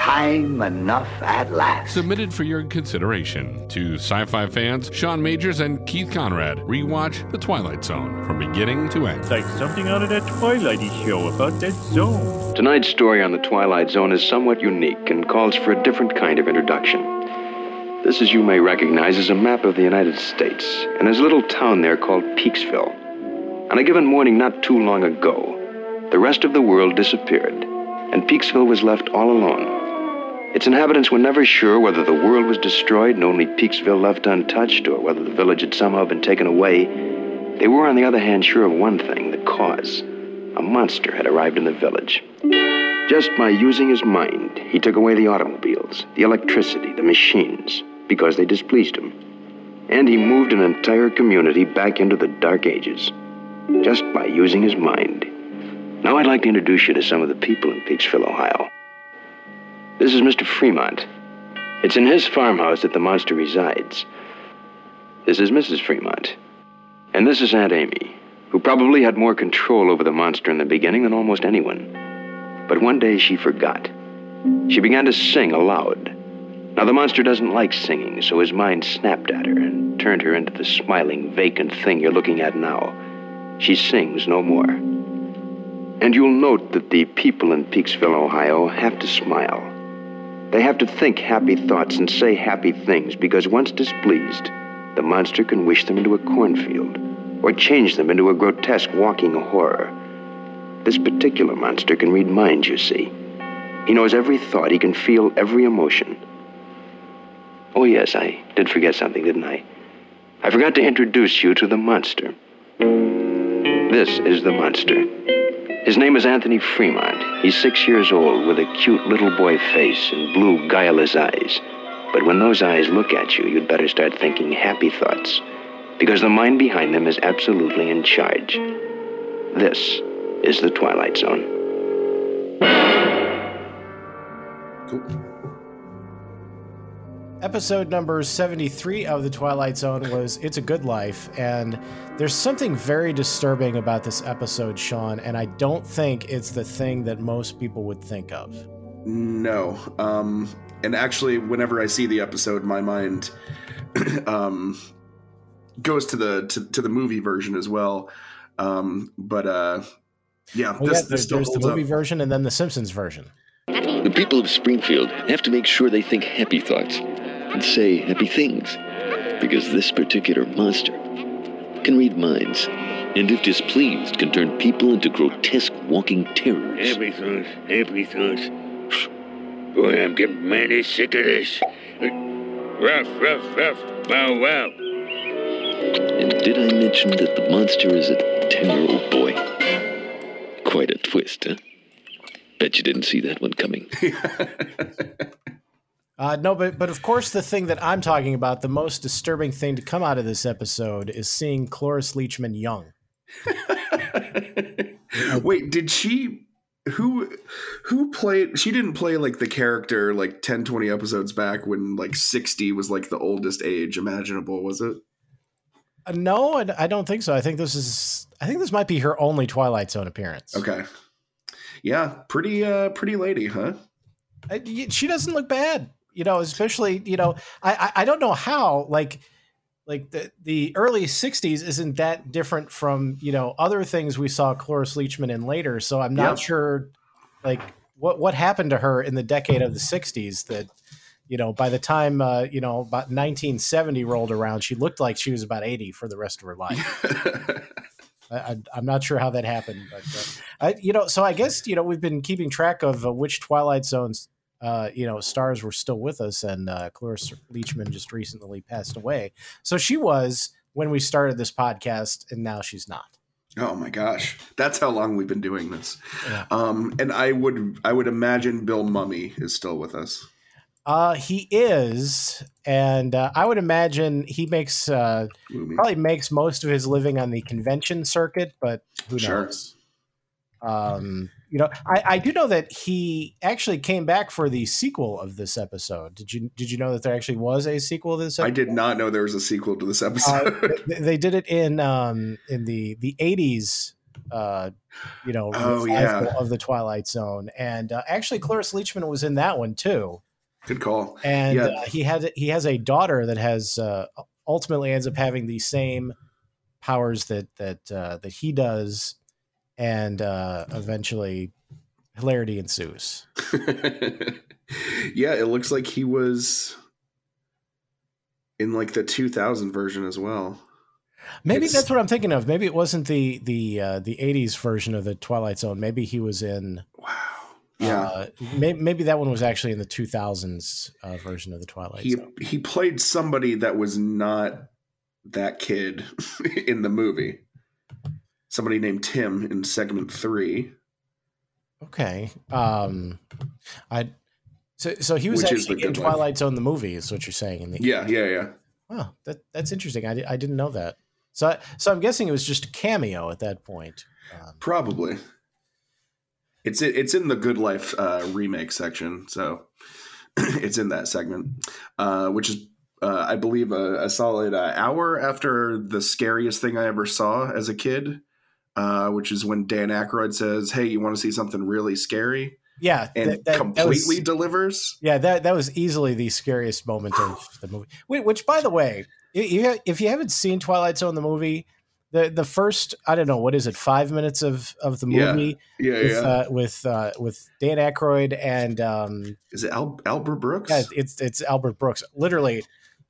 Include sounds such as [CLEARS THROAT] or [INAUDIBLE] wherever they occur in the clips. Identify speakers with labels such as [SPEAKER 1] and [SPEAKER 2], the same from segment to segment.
[SPEAKER 1] time enough at last.
[SPEAKER 2] Submitted for your consideration to sci fi fans Sean Majors and Keith Conrad. Rewatch The Twilight Zone from beginning to end.
[SPEAKER 3] It's like something out of that Twilighty show about that zone.
[SPEAKER 4] Tonight's story on the Twilight Zone is somewhat unique and calls for a different kind of introduction. This, as you may recognize, is a map of the United States, and there's a little town there called Peaksville. On a given morning not too long ago, the rest of the world disappeared, and Peaksville was left all alone. Its inhabitants were never sure whether the world was destroyed and only Peaksville left untouched, or whether the village had somehow been taken away. They were, on the other hand, sure of one thing the cause. A monster had arrived in the village. Just by using his mind, he took away the automobiles, the electricity, the machines, because they displeased him. And he moved an entire community back into the Dark Ages, just by using his mind. Now I'd like to introduce you to some of the people in Peaksville, Ohio. This is Mr. Fremont. It's in his farmhouse that the monster resides. This is Mrs. Fremont. And this is Aunt Amy, who probably had more control over the monster in the beginning than almost anyone. But one day she forgot. She began to sing aloud. Now, the monster doesn't like singing, so his mind snapped at her and turned her into the smiling, vacant thing you're looking at now. She sings no more. And you'll note that the people in Peaksville, Ohio, have to smile. They have to think happy thoughts and say happy things because once displeased, the monster can wish them into a cornfield or change them into a grotesque walking horror. This particular monster can read minds, you see. He knows every thought, he can feel every emotion. Oh, yes, I did forget something, didn't I? I forgot to introduce you to the monster. This is the monster. His name is Anthony Fremont. He's six years old with a cute little boy face and blue, guileless eyes. But when those eyes look at you, you'd better start thinking happy thoughts. Because the mind behind them is absolutely in charge. This is the Twilight Zone.
[SPEAKER 5] Cool.
[SPEAKER 6] Episode number 73 of The Twilight Zone was It's a Good Life. And there's something very disturbing about this episode, Sean, and I don't think it's the thing that most people would think of.
[SPEAKER 5] No. Um, and actually, whenever I see the episode, my mind [CLEARS THROAT] um, goes to the to, to the movie version as well. Um, but uh, yeah,
[SPEAKER 6] Well,
[SPEAKER 5] this,
[SPEAKER 6] yeah,
[SPEAKER 5] this still
[SPEAKER 6] there's the movie
[SPEAKER 5] up.
[SPEAKER 6] version and then the Simpsons version.
[SPEAKER 7] The people of Springfield have to make sure they think happy thoughts and say happy things because this particular monster can read minds and, if displeased, can turn people into grotesque walking terrors.
[SPEAKER 8] Happy thoughts, happy thoughts. Boy, I'm getting mighty sick of this. Ruff, ruff, ruff, bow, wow.
[SPEAKER 7] And did I mention that the monster is a 10 year old boy? Quite a twist, huh? Bet you didn't see that one coming. [LAUGHS]
[SPEAKER 6] Uh, no, but but of course, the thing that I'm talking about, the most disturbing thing to come out of this episode, is seeing Cloris Leachman young. [LAUGHS]
[SPEAKER 5] Wait, did she who who played she didn't play like the character like 10 20 episodes back when like 60 was like the oldest age imaginable, was it?
[SPEAKER 6] Uh, no, I, I don't think so. I think this is. I think this might be her only Twilight Zone appearance.
[SPEAKER 5] Okay. Yeah, pretty uh pretty lady, huh?
[SPEAKER 6] I- y- she doesn't look bad, you know. Especially, you know, I I, don't know how like like the the early '60s isn't that different from you know other things we saw Cloris Leachman in later. So I'm not
[SPEAKER 5] Yeah.
[SPEAKER 6] sure like what what happened to her in the decade of the '60s that. You know, by the time uh, you know about 1970 rolled around, she looked like she was about 80 for the rest of her life. [LAUGHS] I, I'm not sure how that happened, but uh, I, you know, so I guess you know we've been keeping track of uh, which Twilight Zones, uh, you know, stars were still with us, and uh, Cloris Leachman just recently passed away. So she was when we started this podcast, and now she's not.
[SPEAKER 5] Oh my gosh, that's how long we've been doing this.
[SPEAKER 6] Yeah.
[SPEAKER 5] Um, and I would I would imagine Bill Mumy is still with us.
[SPEAKER 6] Uh, he is, and uh, I would imagine he makes uh, probably makes most of his living on the convention circuit, but who
[SPEAKER 5] Sure.
[SPEAKER 6] knows? Um, you know, I, I do know that he actually came back for the sequel of this episode. Did you did you know that there actually was a sequel to this? Episode?
[SPEAKER 5] I did not know there was a sequel to this
[SPEAKER 6] Uh,
[SPEAKER 5] episode.
[SPEAKER 6] they, they did it in um, in the the eighties uh, you know,
[SPEAKER 5] Oh, yeah.
[SPEAKER 6] of the Twilight Zone, and uh, actually Cloris Leachman was in that one too.
[SPEAKER 5] Good call.
[SPEAKER 6] And
[SPEAKER 5] Yeah.
[SPEAKER 6] uh, he had he has a daughter that has uh, ultimately ends up having the same powers that that uh, that he does, and uh, eventually hilarity ensues. [LAUGHS]
[SPEAKER 5] yeah, it looks like he was in like the 2000 version as well.
[SPEAKER 6] Maybe
[SPEAKER 5] It's-
[SPEAKER 6] that's what I'm thinking of. Maybe it wasn't the the uh, the '80s version of the Twilight Zone. Maybe he was in.
[SPEAKER 5] Wow. Yeah.
[SPEAKER 6] Uh, maybe, maybe that one was actually in the 2000s uh, version of the Twilight
[SPEAKER 5] he
[SPEAKER 6] Zone.
[SPEAKER 5] he played somebody that was not that kid [LAUGHS] in the movie. Somebody named Tim in segment 3.
[SPEAKER 6] Okay. Um, I. So, so he was
[SPEAKER 5] Which
[SPEAKER 6] actually in
[SPEAKER 5] life.
[SPEAKER 6] Twilight Zone the movie, is what you're saying. In the
[SPEAKER 5] Yeah, yeah, yeah.
[SPEAKER 6] Wow, that that's interesting. I, I didn't know that. So so I'm guessing it was just a cameo at that point. Um,
[SPEAKER 5] Probably. It's it's in the Good Life uh, remake section, so [CLEARS THROAT] it's in that segment, uh, which is uh, I believe a, a solid uh, hour after the scariest thing I ever saw as a kid, uh, which is when Dan Aykroyd says, "Hey, you want to see something really scary?"
[SPEAKER 6] yeah,
[SPEAKER 5] and
[SPEAKER 6] that- that- that
[SPEAKER 5] completely
[SPEAKER 6] was-
[SPEAKER 5] delivers.
[SPEAKER 6] yeah, that that was easily the scariest moment of the movie. Which, by the way, you, you ha- if you haven't seen Twilight Zone the movie, the the first I don't know what is it five minutes of of the
[SPEAKER 5] Yeah.
[SPEAKER 6] movie
[SPEAKER 5] Yeah,
[SPEAKER 6] with
[SPEAKER 5] yeah.
[SPEAKER 6] uh, with uh, with Dan Aykroyd and um,
[SPEAKER 5] is it Al- Albert Brooks?
[SPEAKER 6] yeah, it's it's Albert Brooks. Literally,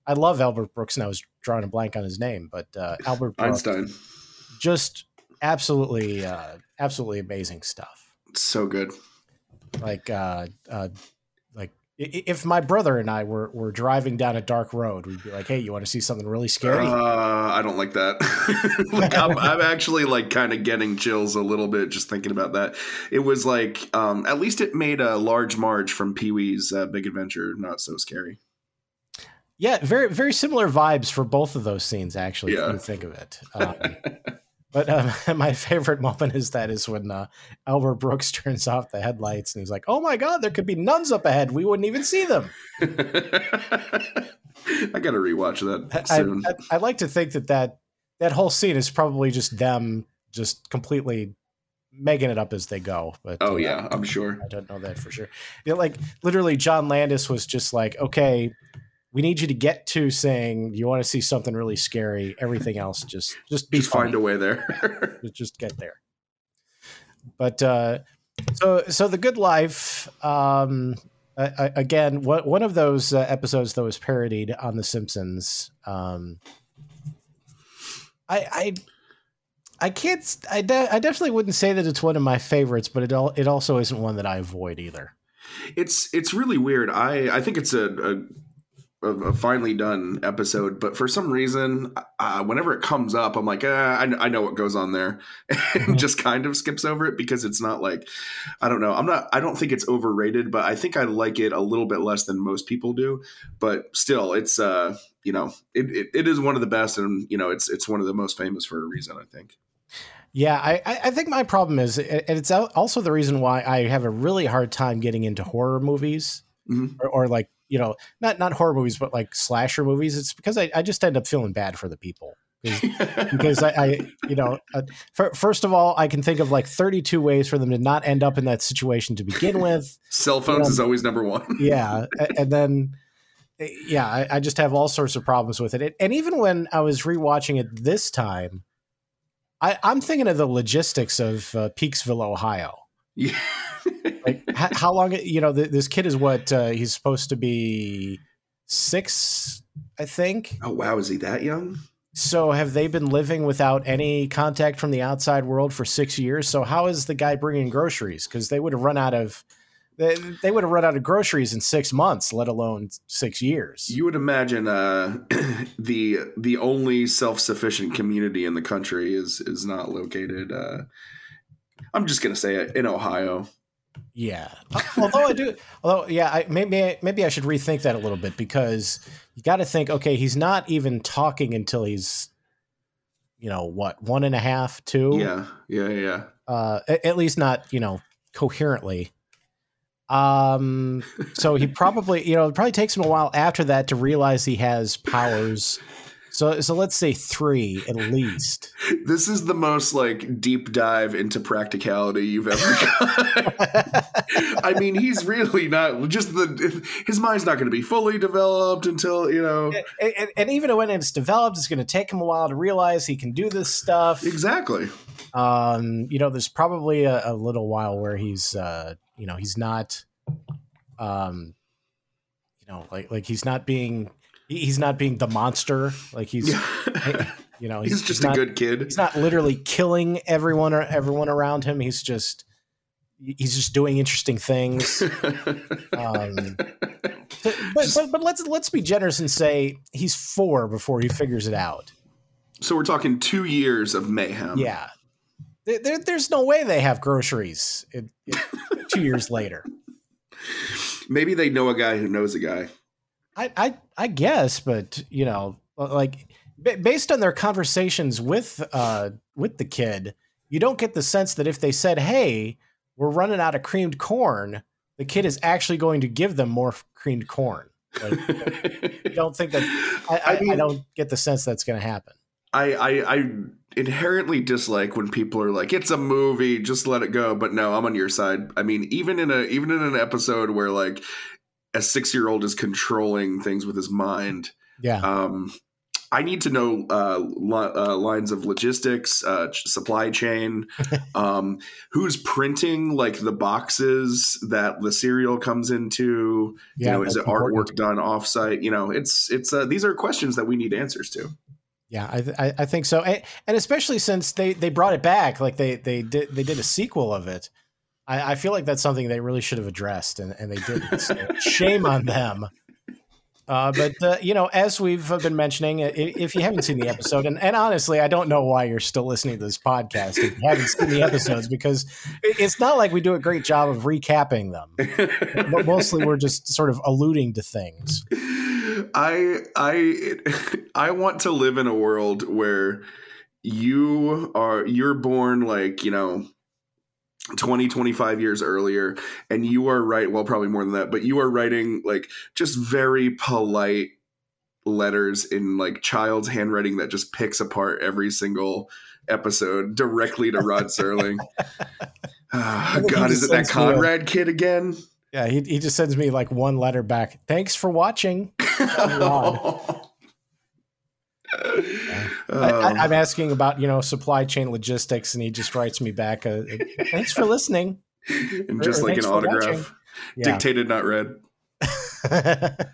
[SPEAKER 6] I love Albert Brooks, and I was drawing a blank on his name, but uh, Albert [LAUGHS] Brooks,
[SPEAKER 5] Einstein.
[SPEAKER 6] just absolutely uh, absolutely amazing stuff.
[SPEAKER 5] So good.
[SPEAKER 6] like uh uh like if my brother and I were were driving down a dark road, we'd be like, "Hey, you want to see something really scary?"
[SPEAKER 5] Uh, I don't like that. [LAUGHS] like I'm, I'm actually like kind of getting chills a little bit just thinking about that. It was like um, at least it made a Large Marge from Pee Wee's uh, Big Adventure not so scary.
[SPEAKER 6] yeah, very very similar vibes for both of those scenes. Actually,
[SPEAKER 5] Yeah.
[SPEAKER 6] if you think of it. Um, [LAUGHS] but um, [LAUGHS] my favorite moment is that is when uh, Albert Brooks [LAUGHS] turns off the headlights and he's like, "Oh my God, there could be nuns up ahead. We wouldn't even see them." [LAUGHS]
[SPEAKER 5] I got to rewatch that
[SPEAKER 6] I,
[SPEAKER 5] soon.
[SPEAKER 6] I, I like to think that that that whole scene is probably just them just completely making it up as they go. But
[SPEAKER 5] oh
[SPEAKER 6] uh,
[SPEAKER 5] yeah, I'm sure.
[SPEAKER 6] I don't know that for sure. You know, like literally, John Landis was just like, "Okay, we need you to get to saying you want to see something really scary. Everything else, just just be
[SPEAKER 5] Just find a way there. [LAUGHS]
[SPEAKER 6] Just- get there." But uh, so so the good life. Um, I, I, again, one one of those uh, episodes that was parodied on The Simpsons. Um, I I I can't. I, de- I definitely wouldn't say that it's one of my favorites, but it all it also isn't one that I avoid either.
[SPEAKER 5] it's it's really weird. I I think it's a, a a, a finely done episode, but for some reason, uh, whenever it comes up, I'm like, ah, I, I know what goes on there, [LAUGHS] and just kind of skips over it because it's not like I don't know. I'm not. I don't think it's overrated, but I think I like it a little bit less than most people do. But still, it's uh you know it, it, it is one of the best, and you know it's it's one of the most famous for a reason. I think.
[SPEAKER 6] Yeah, I, I think my problem is, and it's also the reason why I have a really hard time getting into horror movies,
[SPEAKER 5] Mhm.
[SPEAKER 6] or, or like you know, not not horror movies, but like slasher movies. It's because I, I just end up feeling bad for the people. because I, I, you know, uh, fir- first of all, I can think of like 32 ways for them to not end up in that situation to begin with.
[SPEAKER 5] Cell phones is always number one. [LAUGHS]
[SPEAKER 6] Yeah, and then, eh, yeah, I, I just have all sorts of problems with it. And even when I was rewatching it this time, I, I'm thinking of the logistics of uh, Peaksville, Ohio.
[SPEAKER 5] Yeah.
[SPEAKER 6] Like how, how long? You know, th- this kid is what uh, he's supposed to be six, I think.
[SPEAKER 5] oh wow, is he that young?
[SPEAKER 6] So have they been living without any contact from the outside world for six years? So how is the guy bringing groceries? Because they would have run out of they, they would have run out of groceries in six months, let alone six years.
[SPEAKER 5] You would imagine uh, [CLEARS THROAT] the the only self sufficient community in the country is is not located. Uh, I'm just gonna say it in Ohio.
[SPEAKER 6] Yeah. although I do, although yeah, I, maybe maybe I should rethink that a little bit because you got to think. Okay, he's not even talking until he's, you know, what one and a half, two.
[SPEAKER 5] Yeah, yeah, yeah.
[SPEAKER 6] uh, a- at least not you know coherently. Um, so he probably you know it probably takes him a while after that to realize he has powers. So so let's say three at least. [LAUGHS]
[SPEAKER 5] This is the most like deep dive into practicality you've ever [LAUGHS] got. I mean, he's really not just the his mind's not going to be fully developed until you know
[SPEAKER 6] and, and, and even when it's developed, it's going to take him a while to realize he can do this stuff.
[SPEAKER 5] exactly.
[SPEAKER 6] Um, you know, there's probably a, a little while where he's, uh, you know, he's not, um, you know, like like he's not being he's not being the monster. Like he's, you know, [LAUGHS]
[SPEAKER 5] He's just a
[SPEAKER 6] not,
[SPEAKER 5] good kid.
[SPEAKER 6] He's not literally killing everyone or everyone around him. He's just he's just doing interesting things. [LAUGHS] Um, [LAUGHS] but, but, but let's let's be generous and say he's four before he figures it out.
[SPEAKER 5] so we're talking two years of mayhem.
[SPEAKER 6] Yeah, there, there- there's no way they have groceries two years later.
[SPEAKER 5] Maybe they know a guy who knows a guy.
[SPEAKER 6] I, I I guess, but you know, like ba- based on their conversations with uh with the kid, you don't get the sense that if they said, "Hey, we're running out of creamed corn," the kid is actually going to give them more creamed corn. Like, I don't think that. [LAUGHS] I, I, I,
[SPEAKER 5] mean-
[SPEAKER 6] don't get the sense that's going to happen.
[SPEAKER 5] I, I I inherently dislike when people are like, "It's a movie, just let it go." But no, I'm on your side. I mean, even in a even in an episode where like a six year old is controlling things with his mind,
[SPEAKER 6] Yeah,
[SPEAKER 5] um, I need to know uh, li- uh, lines of logistics, uh, ch- supply chain, [LAUGHS] um, who's printing like the boxes that the cereal comes into.
[SPEAKER 6] yeah.
[SPEAKER 5] you know, is it artwork done offsite? You know, it's it's uh, these are questions that we need answers to.
[SPEAKER 6] Yeah, I, th- I I think so, and, and especially since they they brought it back, like they they did they did a sequel of it. I, I feel like that's something they really should have addressed, and, and they didn't. So [LAUGHS] shame on them. Uh, but uh, you know, as we've been mentioning, if you haven't seen the episode, and, and honestly, I don't know why you're still listening to this podcast if you haven't seen the episodes, because it's not like we do a great job of recapping them. [LAUGHS] But mostly, we're just sort of alluding to things.
[SPEAKER 5] I I I want to live in a world where you are you're born like, you know, 20 25 years earlier and you are right well probably more than that but you are writing like just very polite letters in like child's handwriting that just picks apart every single episode directly to Rod [LAUGHS] Serling. [SIGHS]
[SPEAKER 6] He
[SPEAKER 5] God, is it that
[SPEAKER 6] me a-
[SPEAKER 5] Conrad kid again?
[SPEAKER 6] Yeah, he, he just sends me like one letter back. Thanks for watching. [LAUGHS] I,
[SPEAKER 5] Oh.
[SPEAKER 6] I, I'm asking about you know supply chain logistics, and he just writes me back. Uh, Thanks for listening.
[SPEAKER 5] and just
[SPEAKER 6] or
[SPEAKER 5] like an
[SPEAKER 6] thanks for watching.
[SPEAKER 5] autograph
[SPEAKER 6] Yeah.
[SPEAKER 5] dictated not read [LAUGHS]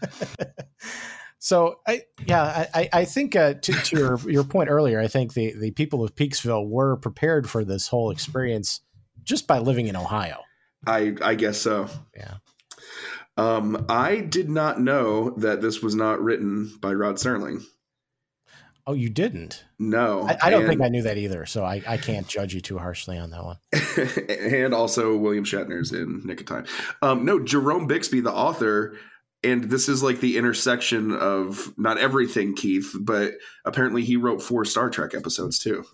[SPEAKER 6] so I yeah I I- I think uh, to, to your your point earlier, I think the the people of Peaksville were prepared for this whole experience just by living in Ohio.
[SPEAKER 5] i i guess so
[SPEAKER 6] Yeah.
[SPEAKER 5] um i did not know that this was not written by rod serling
[SPEAKER 6] Oh, you didn't?
[SPEAKER 5] no
[SPEAKER 6] I, I don't think I knew that either, so I, I can't judge you too harshly on that one. [LAUGHS]
[SPEAKER 5] and also william shatner's in nick of time um no jerome bixby the author and this is like the intersection of not everything keith but apparently he wrote four star trek episodes too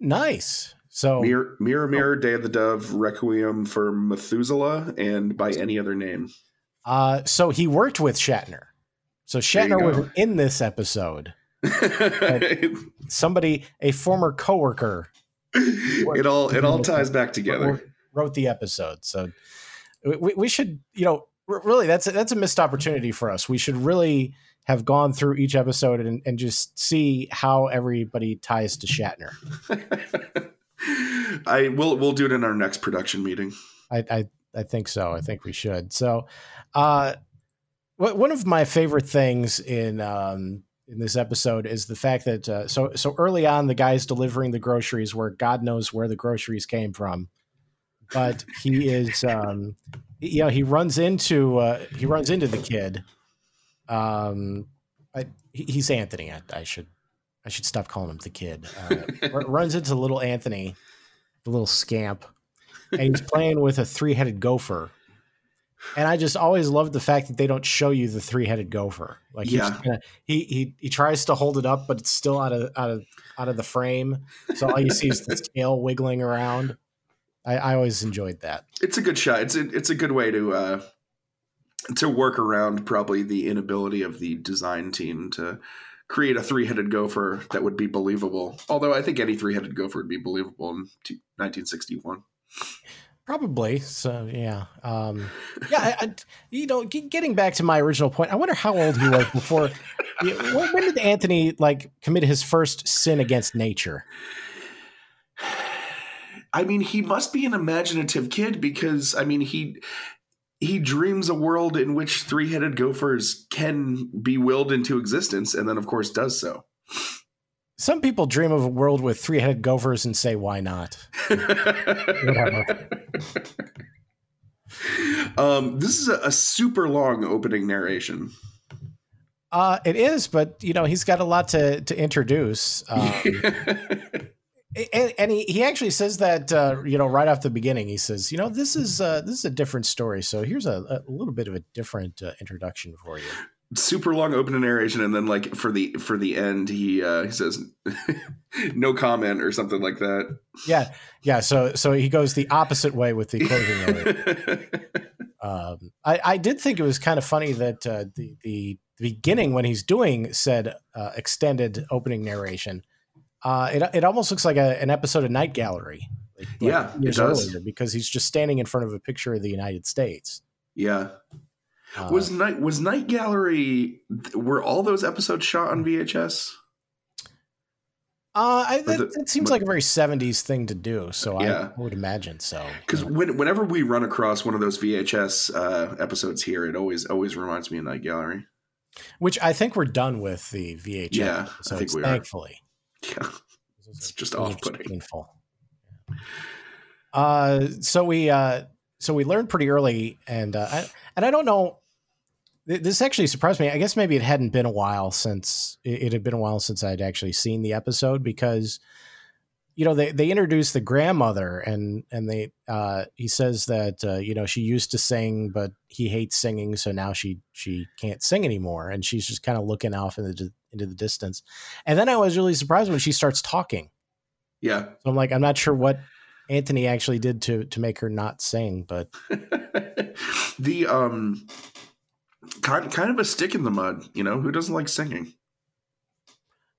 [SPEAKER 6] Nice. So
[SPEAKER 5] mirror mirror mirror day of the dove requiem for methuselah and by any other name
[SPEAKER 6] Uh, so he worked with Shatner. So Shatner was in this episode. Somebody, a former coworker, [LAUGHS]
[SPEAKER 5] it all it all ties back together.
[SPEAKER 6] wrote- the episode. So we, we should, you know, really, that's a, that's a missed opportunity for us. We should really have gone through each episode and, and just see how everybody ties to Shatner. [LAUGHS]
[SPEAKER 5] I will we'll do it in our next production meeting.
[SPEAKER 6] I, I, I think so. I think we should. So, uh, one of my favorite things in um, in this episode is the fact that uh, so so early on the guy's delivering the groceries where God knows where the groceries came from, but he is um, you know he runs into uh, he runs into the kid. Um, I, he's Anthony. I, I should I should stop calling him the kid. Uh, [LAUGHS] runs into little Anthony, the little scamp, and he's playing with a three-headed gopher. And I just always love the fact that they don't show you the three-headed gopher. Like
[SPEAKER 5] Yeah.
[SPEAKER 6] kinda- he he he tries to hold it up, but it's still out of out of out of the frame. So all you see is the [LAUGHS] tail wiggling around. I, I always enjoyed that.
[SPEAKER 5] It's a good shot. It's a, it's a good way to uh to work around probably the inability of the design team to create a three-headed gopher that would be believable. Although I think any three-headed gopher would be believable in t- 1961.
[SPEAKER 6] Probably. So yeah, um, yeah. I, I, you know, getting back to my original point, I wonder how old he was before. [LAUGHS] when, when did Anthony like commit his first sin against nature?
[SPEAKER 5] I mean, he must be an imaginative kid because I mean he he dreams a world in which three-headed gophers can be willed into existence, and then of course does so.
[SPEAKER 6] Some people dream of a world with three-headed gophers and say, "Why not?" Whatever. [LAUGHS]
[SPEAKER 5] um, this is a, a super long opening narration.
[SPEAKER 6] Uh, it is, but you know he's got a lot to to introduce. Um, [LAUGHS] and, and he, he actually says that uh, you know right off the beginning he says you know this is uh, this is a different story so here's a, a little bit of a different uh, introduction for you
[SPEAKER 5] super long opening narration and then like for the for the end he uh he says [LAUGHS] no comment or something like that
[SPEAKER 6] yeah yeah so so he goes the opposite way with the closing [LAUGHS] um i i did think it was kind of funny that uh the the, the beginning when he's doing said uh, extended opening narration uh, it, it almost looks like a, an episode of Night Gallery. Like, like
[SPEAKER 5] yeah, it does.
[SPEAKER 6] Because he's just standing in front of a picture of the United States.
[SPEAKER 5] Yeah. Uh, was night was Night Gallery? Were all those episodes shot on VHS?
[SPEAKER 6] Uh, I, that, the, it seems like a very '70s thing to do, so
[SPEAKER 5] yeah.
[SPEAKER 6] I would imagine so.
[SPEAKER 5] Because
[SPEAKER 6] yeah.
[SPEAKER 5] when, whenever we run across one of those VHS uh, episodes here, it always always reminds me of Night Gallery.
[SPEAKER 6] Which I think we're done with the VHS.
[SPEAKER 5] Yeah,
[SPEAKER 6] so
[SPEAKER 5] I think we
[SPEAKER 6] thankfully.
[SPEAKER 5] Are. Yeah, it's just off-putting.
[SPEAKER 6] Painful. Uh, so we uh, so we learned pretty early, and uh, I, and I don't know. This actually surprised me. I guess maybe it hadn't been a while since it had been a while since I'd actually seen the episode because, you know, they they introduced the grandmother and and they uh, he says that uh, you know she used to sing but he hates singing so now she she can't sing anymore and she's just kind of looking off in the into the distance. And then I was really surprised when she starts talking.
[SPEAKER 5] Yeah.
[SPEAKER 6] So I'm like, I'm not sure what Anthony actually did to to make her not sing, but [LAUGHS]
[SPEAKER 5] the um kind kind of a stick in the mud, you know, who doesn't like singing?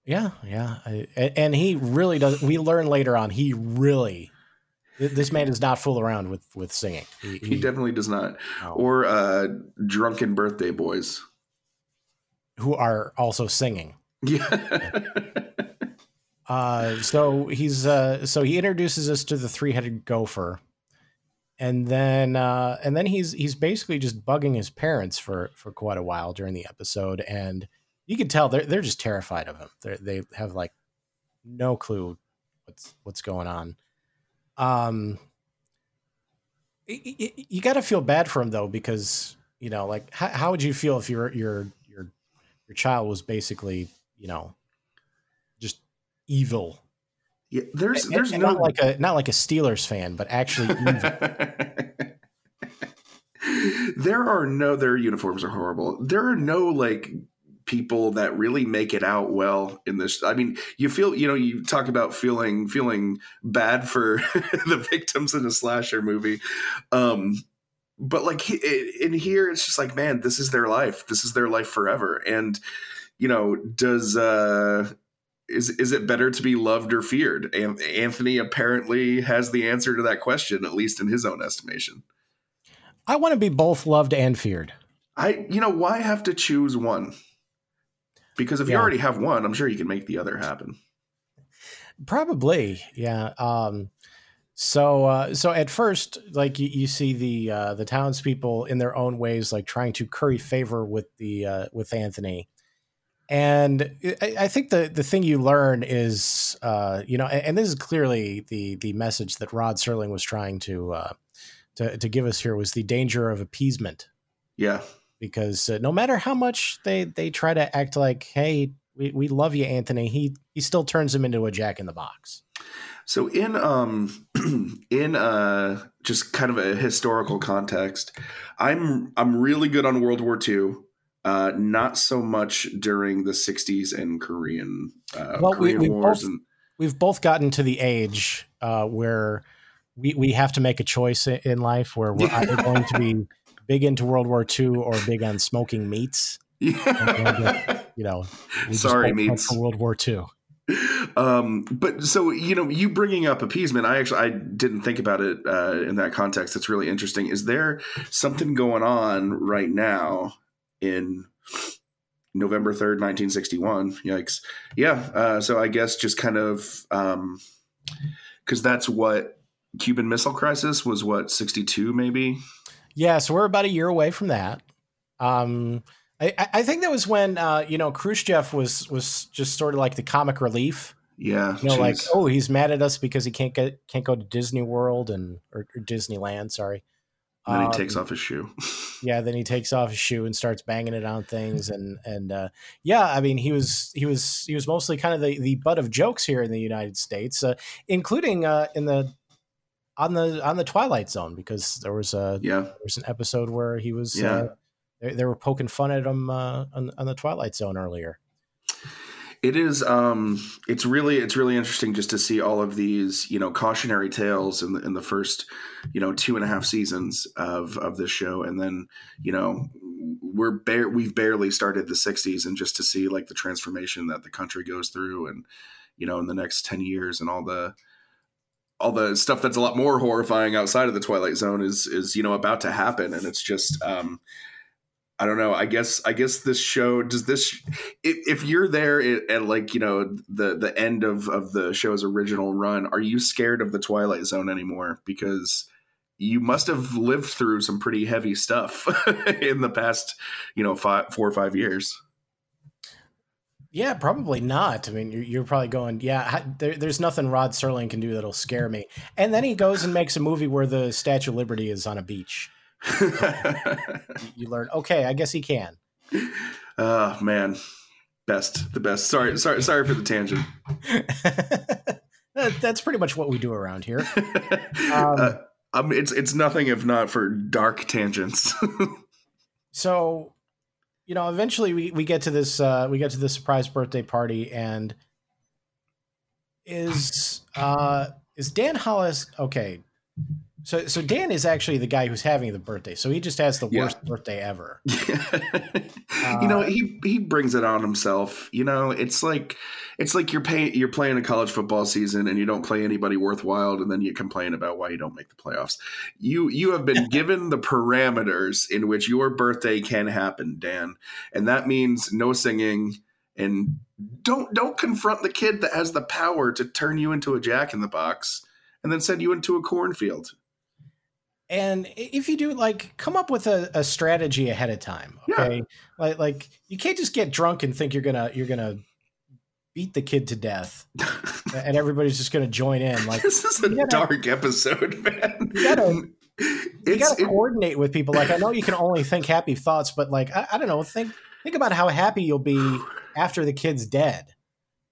[SPEAKER 6] Yeah, yeah. I, and he really does we learn later on he really this man does not fool around with with singing.
[SPEAKER 5] He, he, he definitely does not. No. Or uh drunken birthday boys
[SPEAKER 6] who are also singing.
[SPEAKER 5] Yeah. [LAUGHS]
[SPEAKER 6] uh, so he's uh, so he introduces us to the three-headed gopher, and then uh, and then he's he's basically just bugging his parents for for quite a while during the episode, and you can tell they're they're just terrified of him. They they have like no clue what's what's going on. Um, you, got to feel bad for him though, because you know, like how, how would you feel if you're you're your child was basically, you know, evil.
[SPEAKER 5] Yeah, there's and, there's
[SPEAKER 6] and
[SPEAKER 5] no
[SPEAKER 6] not like a not like a Steelers fan, but actually evil. [LAUGHS]
[SPEAKER 5] there are no their uniforms are horrible. There are no like people that really make it out well in this i mean you feel you know you talk about feeling feeling bad for [LAUGHS] the victims in a slasher movie um but like in here it's just like man this is their life this is their life forever and you know does uh is is it better to be loved or feared? Anthony apparently has the answer to that question at least in his own estimation.
[SPEAKER 6] I want to be both loved and feared.
[SPEAKER 5] I you know why have to choose one? Because if yeah. you already have one i'm sure you can make the other happen.
[SPEAKER 6] Probably yeah um so, uh, so at first, like you, you see the uh, the townspeople in their own ways, like trying to curry favor with the uh, with Anthony, and I, I think the the thing you learn is, uh, you know, and, and, this is clearly the the message that Rod Serling was trying to uh, to to give us here was the danger of appeasement.
[SPEAKER 5] Yeah,
[SPEAKER 6] because uh, no matter how much they they try to act like, hey, we, we love you, Anthony, he he still turns him into a jack in the box.
[SPEAKER 5] So in um [CLEARS THROAT] in uh just kind of a historical context, I'm I'm really good on World War II. Uh, not so much during the '60s and Korean uh, well, Korean we, wars.
[SPEAKER 6] Both,
[SPEAKER 5] and
[SPEAKER 6] we've both gotten to the age uh, where we we have to make a choice in life where we're either [LAUGHS] going to be big into World War II or big on smoking meats. Yeah. [LAUGHS] you know,
[SPEAKER 5] Sorry,
[SPEAKER 6] won't fight
[SPEAKER 5] mates.
[SPEAKER 6] for World War II.
[SPEAKER 5] um but so you know you bringing up appeasement i actually i didn't think about it uh in that context it's really interesting is there something going on right now in november 3rd 1961 yikes yeah uh so i guess just kind of um because that's what cuban missile crisis was what 62 maybe
[SPEAKER 6] Yeah, so we're about a year away from that. Um, I, I- think that was when uh, you know Khrushchev was was just sort of like the comic relief.
[SPEAKER 5] yeah
[SPEAKER 6] You know, like oh, he's mad at us because he can't get can't go to Disney World and or, or Disneyland. Sorry.
[SPEAKER 5] And then he
[SPEAKER 6] Um,
[SPEAKER 5] takes off his shoe [LAUGHS]
[SPEAKER 6] Yeah, then he takes off his shoe and starts banging it on things, and and uh, yeah, I mean he was he was he was mostly kind of the, the butt of jokes here in the United States, uh, including uh, in the on the on the Twilight Zone because there was a
[SPEAKER 5] yeah
[SPEAKER 6] there was an episode where he was
[SPEAKER 5] Yeah.
[SPEAKER 6] uh, they, they were poking fun at him uh, on, on the Twilight Zone earlier.
[SPEAKER 5] It is. Um, it's really, it's really interesting just to see all of these, you know, cautionary tales in the in the first, you know, two and a half seasons of of this show, and then, you know, we're bare, we've barely started the '60s, and just to see like the transformation that the country goes through, and you know, in the next ten years, and all the all the stuff that's a lot more horrifying outside of the Twilight Zone is is you know about to happen, and it's just. Um, I don't know. I guess I guess this show does this if, you're there at, at like you know the the end of of the show's original run, are you scared of the Twilight Zone anymore? Because you must have lived through some pretty heavy stuff [LAUGHS] in the past, you know, five, four or five years.
[SPEAKER 6] Yeah, probably not. I mean, you're, you're probably going, yeah, there, there's nothing Rod Serling can do that'll scare me. And then he goes and makes a movie where the Statue of Liberty is on a beach. [LAUGHS] You- learn, okay, I guess he can.
[SPEAKER 5] oh man, best the best. Sorry, sorry, sorry for the tangent. [LAUGHS]
[SPEAKER 6] That's pretty much what we do around here. [LAUGHS]
[SPEAKER 5] uh, um, it's it's nothing if not for dark tangents.
[SPEAKER 6] so you know eventually we, we get to this uh we get to this surprise birthday party and is uh is dan hollis okay so so dan is actually the guy who's having the birthday so he just has the
[SPEAKER 5] Yeah.
[SPEAKER 6] worst birthday ever [LAUGHS]
[SPEAKER 5] you know, he he brings it on himself. You know, it's like it's like you're paying you're playing a college football season and you don't play anybody worthwhile, and then you complain about why you don't make the playoffs. You you have been [LAUGHS] given the parameters in which your birthday can happen, Dan, and that means no singing and don't don't confront the kid that has the power to turn you into a jack in the box and then send you into a cornfield.
[SPEAKER 6] And if you do like come up with a, a strategy ahead of time
[SPEAKER 5] Yeah.
[SPEAKER 6] okay like like you can't just get drunk and think you're gonna you're gonna beat the kid to death [LAUGHS] and everybody's just gonna join in like
[SPEAKER 5] this is a
[SPEAKER 6] gotta-
[SPEAKER 5] dark episode, man.
[SPEAKER 6] you gotta you gotta
[SPEAKER 5] it-
[SPEAKER 6] coordinate with people. Like I know you can only think happy thoughts, but like I, I don't know, think think about how happy you'll be after the kid's dead.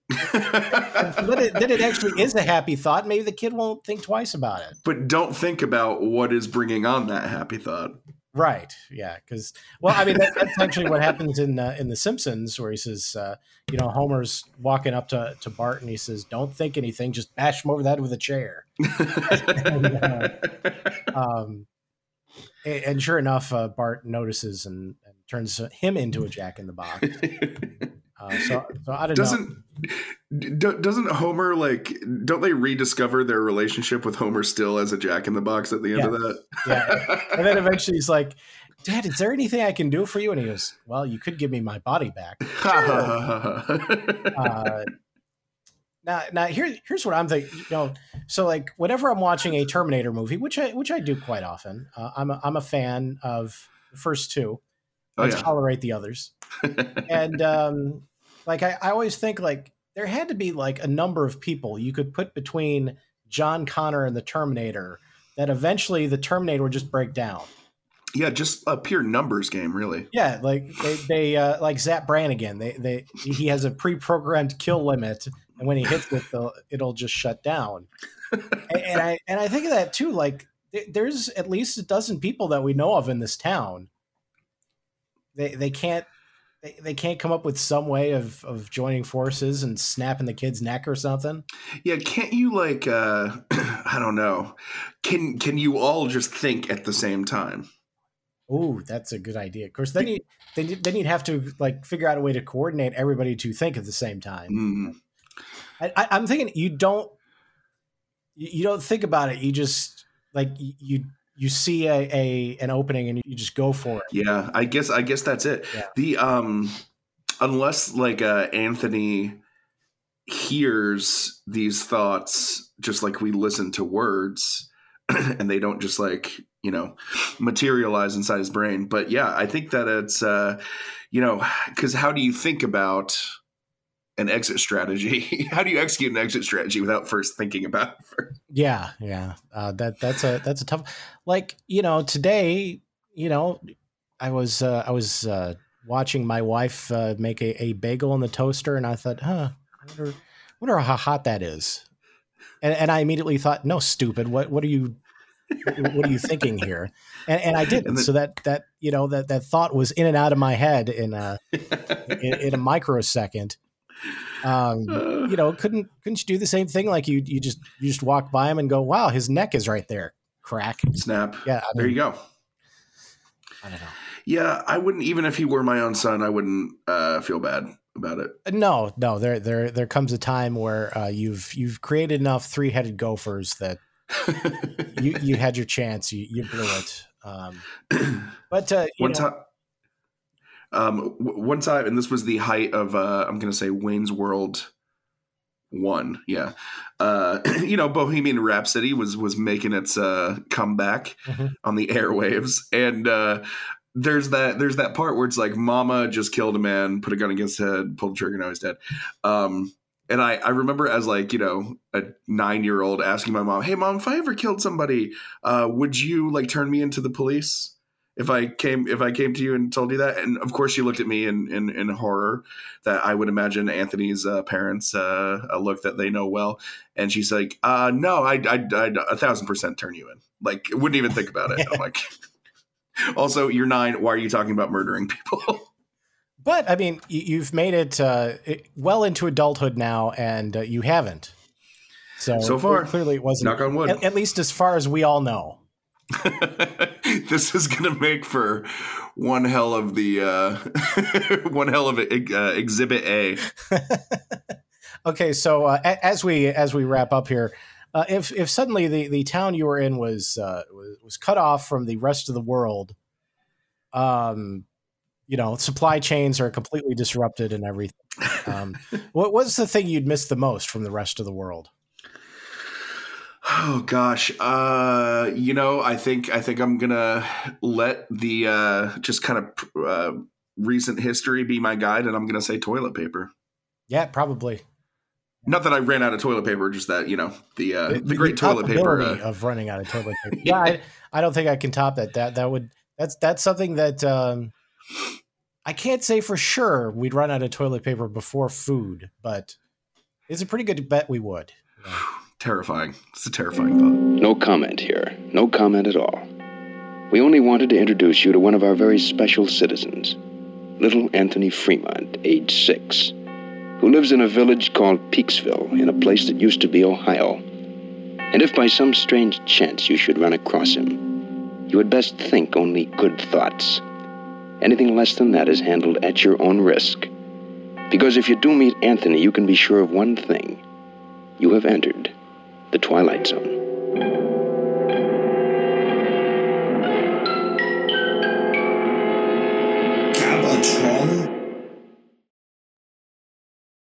[SPEAKER 6] Then, it, then it actually is a happy thought. Maybe the kid won't think twice about it.
[SPEAKER 5] but don't think about what is bringing on that happy thought.
[SPEAKER 6] Right? Yeah. Because well, I mean that, that's actually what happens in uh, in The Simpsons, where he says, uh, you know, Homer's walking up to to Bart and he says, "Don't think anything, just bash him over the head with a chair." [LAUGHS] Um, and, and sure enough, uh, Bart notices and, and turns him into a Jack in the Box. [LAUGHS] Uh, so, so I don't
[SPEAKER 5] doesn't do, doesn't Homer like don't they rediscover their relationship with Homer still as a Jack in the Box at the end of that?
[SPEAKER 6] Yeah. And then [LAUGHS] eventually he's like, Dad, is there anything I can do for you? And he goes, Well, you could give me my body back. [LAUGHS] Uh, now, now here, here's what I'm thinking. You know, so like whenever I'm watching a Terminator movie, which I which I do quite often, uh, I'm a, I'm a fan of the first two.
[SPEAKER 5] Oh,
[SPEAKER 6] I
[SPEAKER 5] yeah.
[SPEAKER 6] tolerate the others, [LAUGHS] and um, like I, I always think like there had to be like a number of people you could put between John Connor and the Terminator that eventually the Terminator would just break down.
[SPEAKER 5] yeah, just a pure numbers game, really.
[SPEAKER 6] Yeah, like they, they uh, like Zapp Brannigan. They they he has a pre-programmed kill limit, and when he hits it, it'll just shut down. [LAUGHS] and, and I and I think of that too. Like there's at least a dozen people that we know of in this town. They they can't they, they can't come up with some way of of joining forces and snapping the kid's neck or something.
[SPEAKER 5] Yeah, can't you like uh [CLEARS THROAT] I don't know. Can can you all just think at the same time?
[SPEAKER 6] Oh, that's a good idea. Of course, then you then then you'd have to like figure out a way to coordinate everybody to think at the same time.
[SPEAKER 5] Mm.
[SPEAKER 6] I, I, I'm thinking you don't you don't think about it. You just like you you see a, a an opening and you just go for it.
[SPEAKER 5] Yeah, I guess I guess that's it.
[SPEAKER 6] Yeah.
[SPEAKER 5] The um unless like uh Anthony hears these thoughts just like we listen to words [CLEARS THROAT] and they don't just like, you know, materialize inside his brain. But yeah, I think that it's uh you know, cuz how do you think about an exit strategy? [LAUGHS] how do you execute an exit strategy without first thinking about it first?
[SPEAKER 6] Yeah, yeah. Uh, that that's a that's a tough. Like you know, today, you know, I was uh, I was uh, watching my wife uh, make a, a bagel in the toaster, and I thought, huh, I wonder, wonder how hot that is. And, and I immediately thought, no, stupid. What what are you what are you thinking here? And, and I [LAUGHS] didn't.
[SPEAKER 5] And then-
[SPEAKER 6] so that that you know that that thought was in and out of my head in a [LAUGHS] in, in a microsecond. Um, [SIGHS] you know, couldn't couldn't you do the same thing? Like you you just you just walk by him and go, wow, his neck is right there. Crack.
[SPEAKER 5] Snap.
[SPEAKER 6] Yeah, I
[SPEAKER 5] There you go.
[SPEAKER 6] I don't know.
[SPEAKER 5] Yeah, I wouldn't even if he were my own son, I wouldn't uh, feel bad about it.
[SPEAKER 6] No, no. There, there, there comes a time where uh, you've you've created enough three headed gophers that [LAUGHS] you you had your chance. You you blew it. Um, but uh,
[SPEAKER 5] one
[SPEAKER 6] know,
[SPEAKER 5] time, um, w- one time, and this was the height of uh, I'm going to say Wayne's World one. Yeah, uh, [CLEARS THROAT] you know, Bohemian Rhapsody was was making its uh, comeback
[SPEAKER 6] Mhm.
[SPEAKER 5] on the [LAUGHS] airwaves, and uh, there's that there's that part where it's like, Mama just killed a man, put a gun against his head, pulled the trigger, now he's dead. Um, and I, I remember as like you know a nine year old asking my mom, "Hey mom, if I ever killed somebody, uh, would you like turn me into the police?" If I came if I came to you and told you that, and of course she looked at me in in, in horror that I would imagine Anthony's uh, parents uh, a look that they know well, and she's like, uh, "No, I I I'd a thousand percent turn you in. Like, wouldn't even think about it." I'm [LAUGHS] like, [LAUGHS] also, you're nine. Why are you talking about murdering people? [LAUGHS]
[SPEAKER 6] but I mean, you, you've made it, uh, well into adulthood now, and uh, you haven't. So
[SPEAKER 5] So far.
[SPEAKER 6] clearly, it wasn't.
[SPEAKER 5] Knock on wood.
[SPEAKER 6] At, at least as far as we all know. [LAUGHS]
[SPEAKER 5] this is gonna make for one hell of the uh, [LAUGHS] one hell of a, uh, exhibit A. [LAUGHS]
[SPEAKER 6] Okay, so uh, as we as we wrap up here, uh, if if suddenly the, the town you were in was, uh, was was cut off from the rest of the world, um, you know, supply chains are completely disrupted and everything. Um, what was the thing you'd miss the most from the rest of the world?
[SPEAKER 5] Oh gosh, uh, you know, I think I think I'm gonna let the uh, just kind of uh, recent history be my guide, and I'm gonna say toilet paper.
[SPEAKER 6] Yeah, probably
[SPEAKER 5] Not that I ran out of toilet paper, just that you know the uh, the,
[SPEAKER 6] the
[SPEAKER 5] great toilet paper. Uh,
[SPEAKER 6] of running out of toilet paper. Yeah, I, I don't think I can top that. That that would that's that's something that um, I can't say for sure we'd run out of toilet paper before food, but it's a pretty good bet we would. [SIGHS]
[SPEAKER 5] terrifying. It's a terrifying thought.
[SPEAKER 4] No comment here. No comment at all. We only wanted to introduce you to one of our very special citizens, little Anthony Fremont, age six, who lives in a village called Peaksville, in a place that used to be Ohio. And if by some strange chance you should run across him, you had best think only good thoughts. Anything less than that is handled at your own risk. Because if you do meet Anthony, you can be sure of one thing you have entered the Twilight Zone.